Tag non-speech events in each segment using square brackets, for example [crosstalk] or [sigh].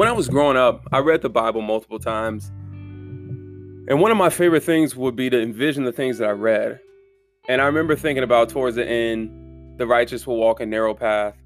when I was growing up, I read the Bible multiple times. And one of my favorite things would be to envision the things that I read. And I remember thinking about towards the end, the righteous will walk a narrow path,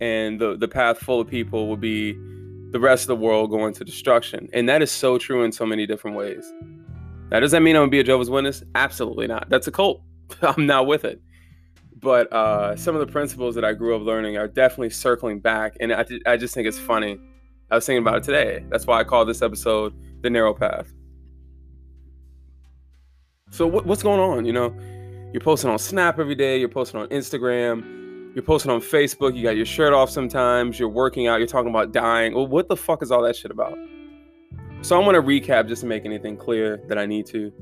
and the, the path full of people will be the rest of the world going to destruction. And that is so true in so many different ways. Now, does that mean I'm gonna be a Jehovah's Witness? Absolutely not. That's a cult. [laughs] I'm not with it. But uh, some of the principles that I grew up learning are definitely circling back, and I, I just think it's funny I was thinking about it today. That's why I call this episode The Narrow Path. So, what, what's going on? You know, you're posting on Snap every day, you're posting on Instagram, you're posting on Facebook, you got your shirt off sometimes, you're working out, you're talking about dying. Well, what the fuck is all that shit about? So, I want to recap just to make anything clear that I need to.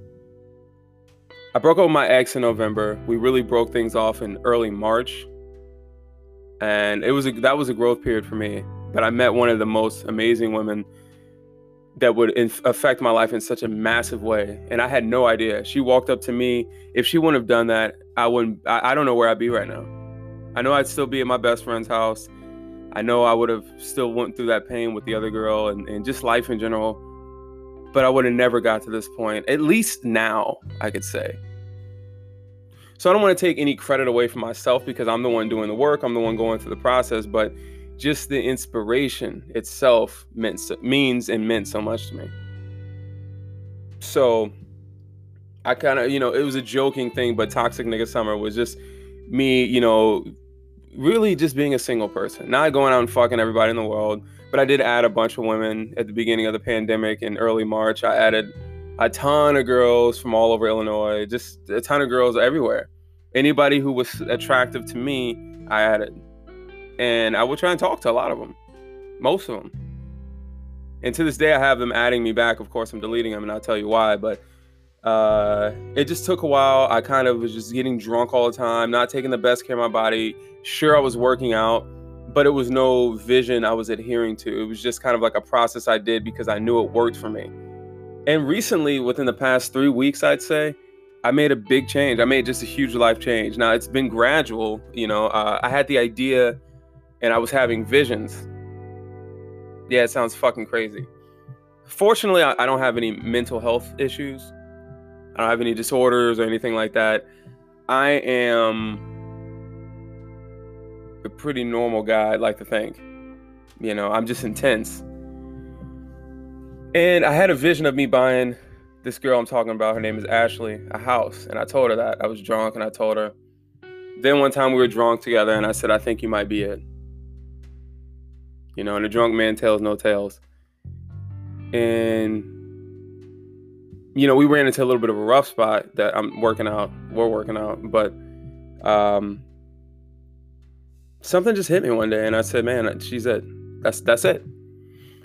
I broke up with my ex in November. We really broke things off in early March. And it was a, that was a growth period for me but I met one of the most amazing women that would inf- affect my life in such a massive way. And I had no idea. She walked up to me. If she wouldn't have done that, I wouldn't, I, I don't know where I'd be right now. I know I'd still be at my best friend's house. I know I would have still went through that pain with the other girl and, and just life in general. But I would have never got to this point, at least now, I could say. So I don't want to take any credit away from myself because I'm the one doing the work. I'm the one going through the process. But just the inspiration itself meant means and meant so much to me. So I kind of, you know, it was a joking thing, but Toxic Nigga Summer was just me, you know, really just being a single person, not going out and fucking everybody in the world. But I did add a bunch of women at the beginning of the pandemic in early March. I added a ton of girls from all over Illinois, just a ton of girls everywhere. Anybody who was attractive to me, I added and I would try and talk to a lot of them, most of them. And to this day, I have them adding me back. Of course, I'm deleting them, and I'll tell you why. But uh, it just took a while. I kind of was just getting drunk all the time, not taking the best care of my body. Sure, I was working out, but it was no vision I was adhering to. It was just kind of like a process I did because I knew it worked for me. And recently, within the past three weeks, I'd say, I made a big change. I made just a huge life change. Now, it's been gradual. You know, uh, I had the idea and I was having visions. Yeah, it sounds fucking crazy. Fortunately, I, I don't have any mental health issues. I don't have any disorders or anything like that. I am a pretty normal guy, I'd like to think. You know, I'm just intense. And I had a vision of me buying this girl I'm talking about. Her name is Ashley, a house. And I told her that. I was drunk and I told her. Then one time we were drunk together and I said, I think you might be it. You know, and a drunk man tells no tales. And you know, we ran into a little bit of a rough spot that I'm working out. We're working out, but um, something just hit me one day, and I said, "Man, she's it. That's that's it."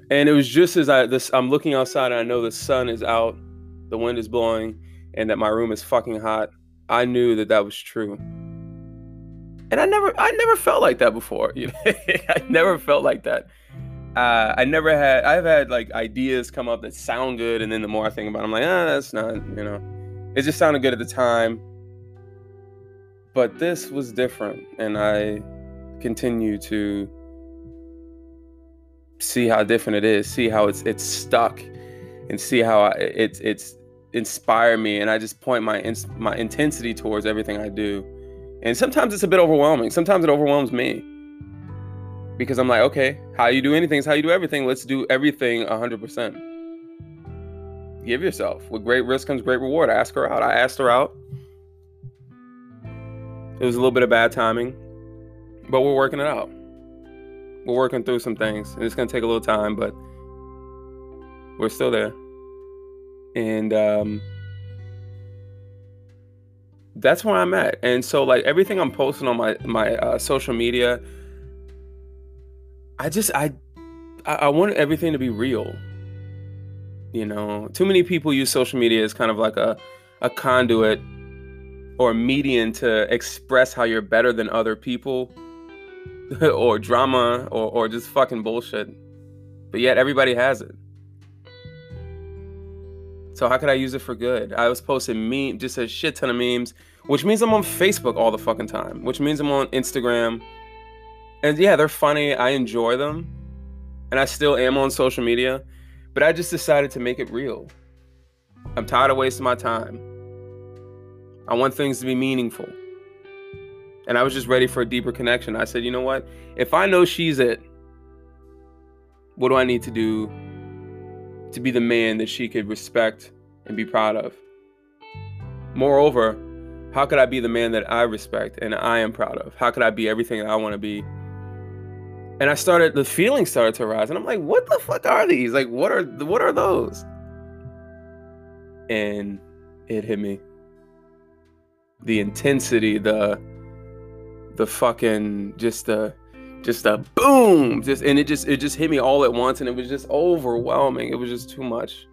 And it was just as I this I'm looking outside, and I know the sun is out, the wind is blowing, and that my room is fucking hot. I knew that that was true and I never I never felt like that before. You know, [laughs] I never felt like that. Uh, I never had I've had like ideas come up that sound good, and then the more I think about, it, I'm like, ah, that's not you know, it just sounded good at the time. But this was different, and I continue to see how different it is, see how it's it's stuck, and see how I, it's it's inspired me, and I just point my my intensity towards everything I do and sometimes it's a bit overwhelming. Sometimes it overwhelms me. Because I'm like, okay, how you do anything is how you do everything. Let's do everything 100%. Give yourself. With great risk comes great reward. I Ask her out. I asked her out. It was a little bit of bad timing, but we're working it out. We're working through some things, and it's going to take a little time, but we're still there. And um, that's where I'm at. And so like everything I'm posting on my my uh, social media, I just I I want everything to be real. You know, too many people use social media as kind of like a a conduit or a median to express how you're better than other people [laughs] or drama or, or just fucking bullshit. But yet everybody has it. So how could I use it for good? I was posting meme, just a shit ton of memes, which means I'm on Facebook all the fucking time, which means I'm on Instagram. And yeah, they're funny. I enjoy them. And I still am on social media, but I just decided to make it real. I'm tired of wasting my time. I want things to be meaningful. And I was just ready for a deeper connection. I said, you know what? If I know she's it, what do I need to do to be the man that she could respect and be proud of? Moreover, how could I be the man that I respect and I am proud of? How could I be everything that I want to be? And I started the feelings started to rise and I'm like, what the fuck are these? Like what are what are those? And it hit me. The intensity, the the fucking just the just a boom just and it just it just hit me all at once and it was just overwhelming it was just too much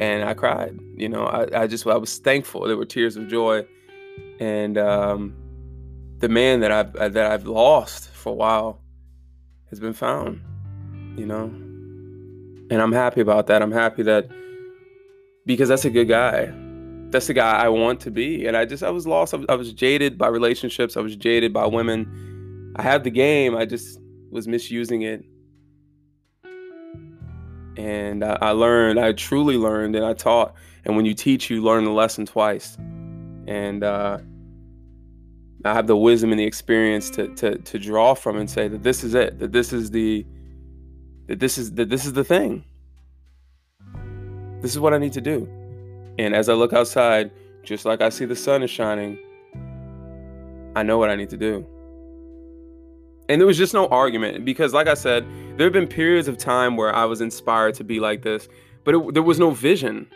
and i cried you know i, I just i was thankful. There were tears of joy. And um, the man that i've that i've lost for a while has been found you know? And i'm happy about that. I'm happy that because that's a good guy. That's the guy i want to be. And i just i was lost. I was jaded by relationships. I was jaded by women. I had the game, I just was misusing it. And I, I learned, I truly learned, and I taught. And when you teach, you learn the lesson twice. And uh, I have the wisdom and the experience to, to to draw from and say that this is it, that this is the that this is that this is the thing. This is what I need to do. And as I look outside, just like I see the sun is shining, I know what I need to do. And there was just no argument because, like I said, there have been periods of time where I was inspired to be like this, but it, there was no vision.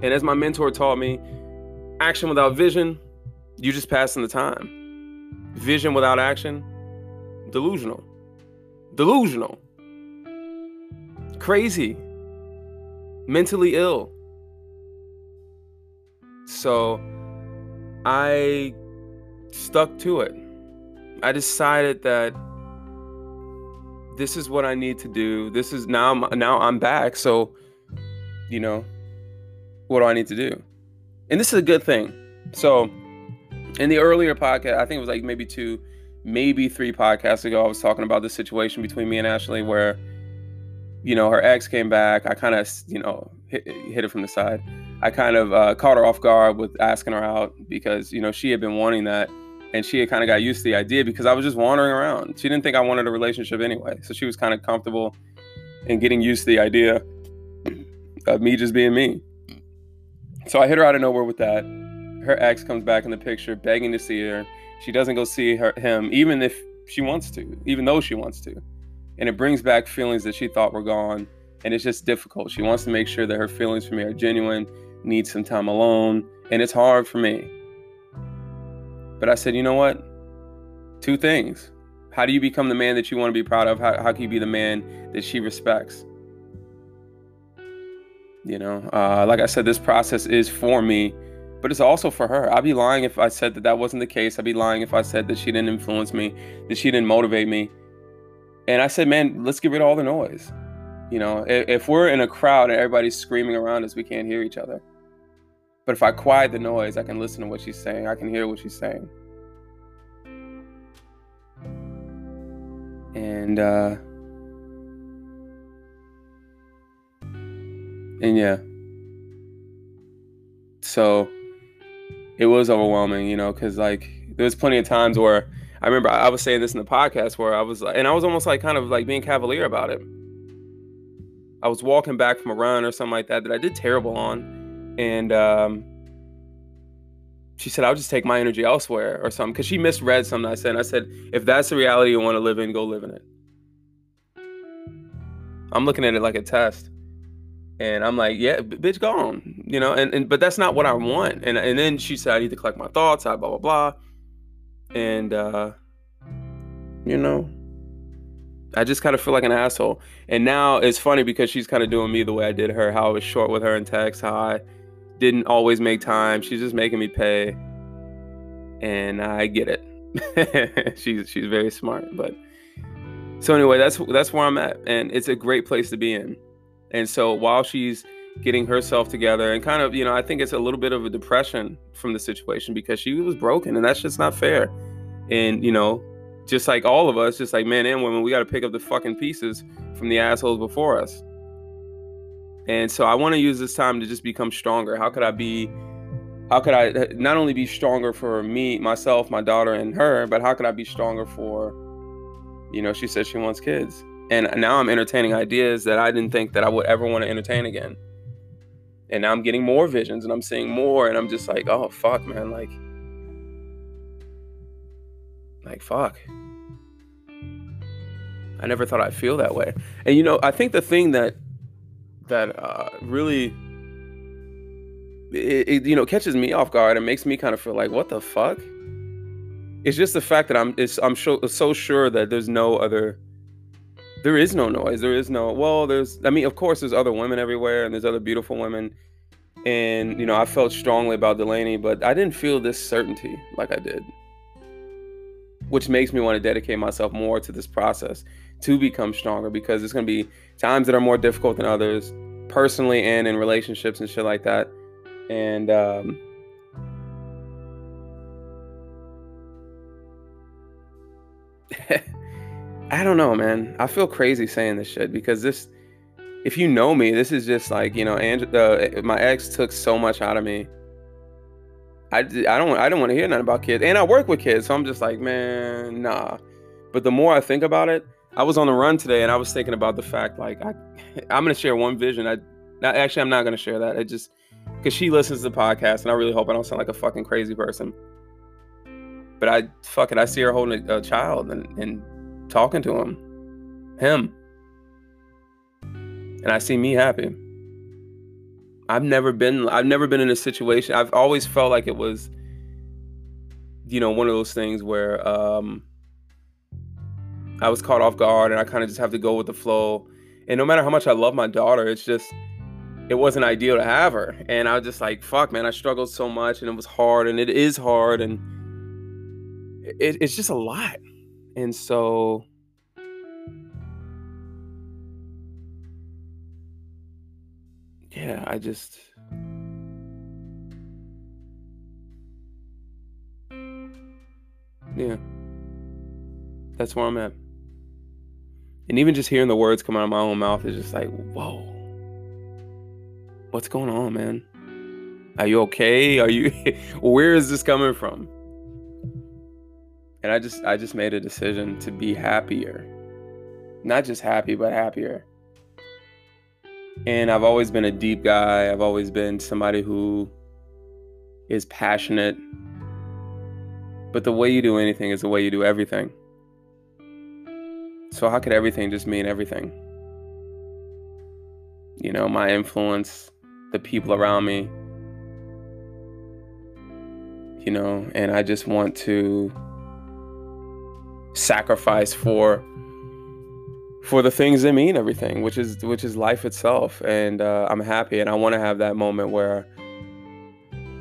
And as my mentor taught me, action without vision, you're just passing the time. Vision without action, delusional. Delusional. Crazy. Mentally ill. So I stuck to it. I decided that this is what I need to do. This is now I'm, now I'm back. So, you know, what do I need to do? And this is a good thing. So, in the earlier podcast, I think it was like maybe two, maybe three podcasts ago, I was talking about the situation between me and Ashley where, you know, her ex came back. I kind of, you know, hit, hit it from the side. I kind of uh, caught her off guard with asking her out because, you know, she had been wanting that and she had kind of got used to the idea because I was just wandering around. She didn't think I wanted a relationship anyway, so she was kind of comfortable in getting used to the idea of me just being me. So I hit her out of nowhere with that. Her ex comes back in the picture, begging to see her. She doesn't go see her, him, even if she wants to, even though she wants to. And it brings back feelings that she thought were gone. And it's just difficult. She wants to make sure that her feelings for me are genuine, needs some time alone. And it's hard for me but I said, you know what? Two things. How do you become the man that you want to be proud of? How, how can you be the man that she respects? You know, uh, like I said, this process is for me, but it's also for her. I'd be lying if I said that that wasn't the case. I'd be lying if I said that she didn't influence me, that she didn't motivate me. And I said, man, let's get rid of all the noise. You know, if, if we're in a crowd and everybody's screaming around us, we can't hear each other. But if I quiet the noise, I can listen to what she's saying. I can hear what she's saying. And uh and yeah. So it was overwhelming, you know, cuz like there was plenty of times where I remember I was saying this in the podcast where I was and I was almost like kind of like being cavalier about it. I was walking back from a run or something like that that I did terrible on and um, she said, "I'll just take my energy elsewhere or something." Because she misread something I said. And I said, "If that's the reality you want to live in, go live in it." I'm looking at it like a test, and I'm like, "Yeah, bitch, go on," you know. And, and but that's not what I want. And and then she said, "I need to collect my thoughts." I blah blah blah, and uh, you know. I just kind of feel like an asshole. And now it's funny because she's kind of doing me the way I did her, how I was short with her in text, how I didn't always make time. She's just making me pay. And I get it. [laughs] she's she's very smart, but so anyway, that's that's where I'm at and it's a great place to be in. And so while she's getting herself together and kind of, you know, I think it's a little bit of a depression from the situation because she was broken and that's just not fair. And, you know, just like all of us, just like men and women, we got to pick up the fucking pieces from the assholes before us. And so I want to use this time to just become stronger. How could I be how could I not only be stronger for me, myself, my daughter and her, but how could I be stronger for you know, she said she wants kids. And now I'm entertaining ideas that I didn't think that I would ever want to entertain again. And now I'm getting more visions and I'm seeing more and I'm just like, "Oh fuck, man, like like fuck." I never thought I'd feel that way. And you know, I think the thing that that uh, really it, it, you know catches me off guard and makes me kind of feel like what the fuck? It's just the fact that i'm it's, i'm so, so sure that there's no other there is no noise there is no well there's i mean of course there's other women everywhere and there's other beautiful women. And you know i felt strongly about delaney but i didn't feel this certainty like i did. Which makes me want to dedicate myself more to this process to become stronger because there's going to be times that are more difficult than others personally and in relationships and shit like that and um, [laughs] I don't know, man. I feel crazy saying this shit because this, if you know me, this is just like you know, and uh, my ex took so much out of me. I, I don't I don't want to hear nothing about kids, and I work with kids, so I'm just like, man, nah. But the more I think about it, I was on the run today, and I was thinking about the fact like I, [laughs] I'm gonna share one vision. I, actually I'm not gonna share that. It just because she listens to the podcast, and I really hope I don't sound like a fucking crazy person. But I fuck it, I see her holding a, a child and, and talking to him, him, and I see me happy. I've never been I've never been in a situation. I've always felt like it was, you know, one of those things where um, I was caught off guard, and I kind of just have to go with the flow. And no matter how much I love my daughter, it's just it wasn't ideal to have her. And I was just like, fuck, man, I struggled so much and it was hard and it is hard and it, it's just a lot. And so yeah, I just yeah. That's where I'm at. And even just hearing the words come out of my own mouth is just like, whoa what's going on, man? Are you okay? Are you [laughs] where is this coming from? And I just I just made a decision to be happier. Not just happy, but happier. And I've always been a deep guy. I've always been somebody who is passionate. But the way you do anything is the way you do everything. So how could everything just mean everything? You know, my influence, the people around me. You know, and I just want to sacrifice for for the things that mean everything, which is which is life itself. And uh, I'm happy, and I want to have that moment where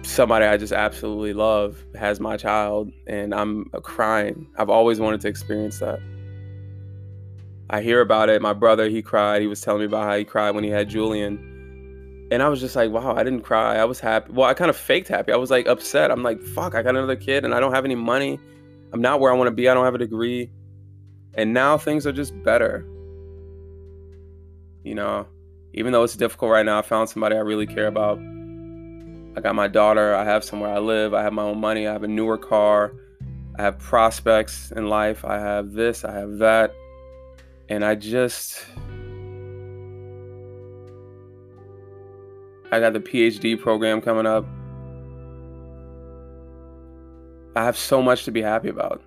somebody I just absolutely love has my child, and I'm crying. I've always wanted to experience that. I hear about it. My brother, he cried. He was telling me about how he cried when he had Julian and I was just like, wow, I didn't cry. I was happy. Well, I kind of faked happy. I was like upset. I'm like, fuck, I got another kid and I don't have any money. I'm not where I want to be. I don't have a degree. And now things are just better. You know, even though it's difficult right now, I found somebody I really care about. I got my daughter. I have somewhere I live. I have my own money. I have a newer car. I have prospects in life. I have this. I have that. And I just I got the PhD program coming up. I have so much to be happy about.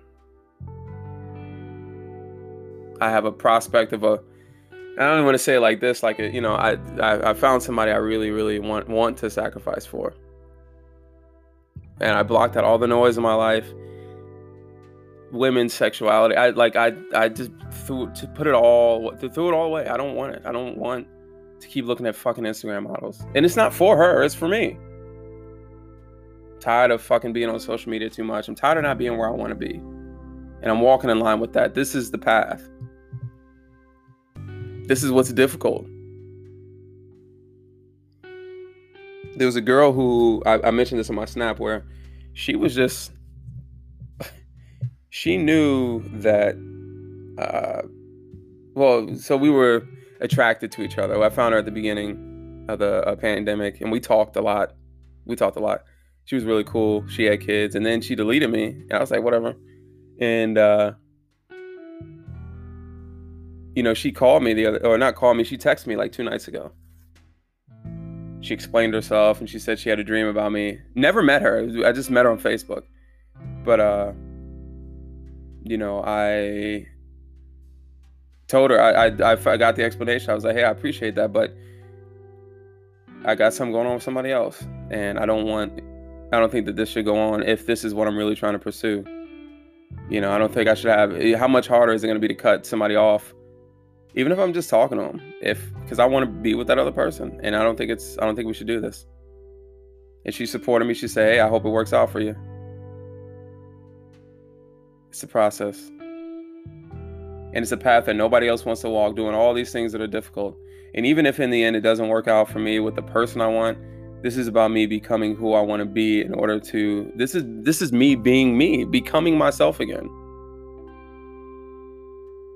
I have a prospect of a I don't even want to say it like this, like you know, I, I I found somebody I really, really want want to sacrifice for. And I blocked out all the noise in my life. Women's sexuality. I like I I just threw to put it all threw it all away. I don't want it. I don't want to keep looking at fucking Instagram models. And it's not for her, it's for me. tired of fucking being on social media too much. I'm tired of not being where I want to be. And I'm walking in line with that. This is the path. This is what's difficult. There was a girl who I, I mentioned this in my snap where she was just [laughs] she knew that uh well so we were attracted to each other. I found her at the beginning of the uh, pandemic and we talked a lot. We talked a lot. She was really cool. She had kids and then she deleted me. And i was like whatever. And uh you know she called me the other or not called me she texted me like two nights ago. She explained herself and she said she had a dream about me. Never met her. I just met her on facebook. But uh you know, I told her I, I I got the explanation. I was like, hey, I appreciate that, but I got something going on with somebody else, and I don't want. I don't think that this should go on if this is what I'm really trying to pursue. You know, I don't think I should have. Eh, how much harder is it going to be to cut somebody off, even if I'm just talking to them? If because I want to be with that other person, and I don't think it's. I don't think we should do this. And she supported me. She said, "Hey, I hope it works out for you." It's a process. And it's a path that nobody else wants to walk, doing all these things that are difficult. And even if in the end it doesn't work out for me with the person I want, this is about me becoming who I want to be in order to this is this is me being me, becoming myself again.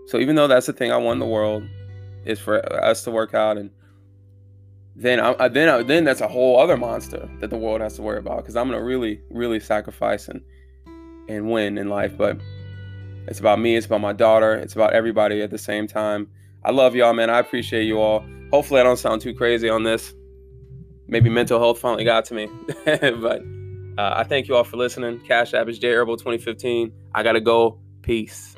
So even though that's the thing I want in the world is for us to work out and then I, then I, then that's a whole other monster that the world has to worry about because I'm gonna really really sacrifice and and win in life. But it's about me, it's about my daughter, it's about everybody at the same time. I love y'all, man. I appreciate you all. Hopefully, I don't sound too crazy on this. Maybe mental health finally got to me. [laughs] but uh, I thank you all for listening. Cash App is J Herbal 2015. I got to go. Peace.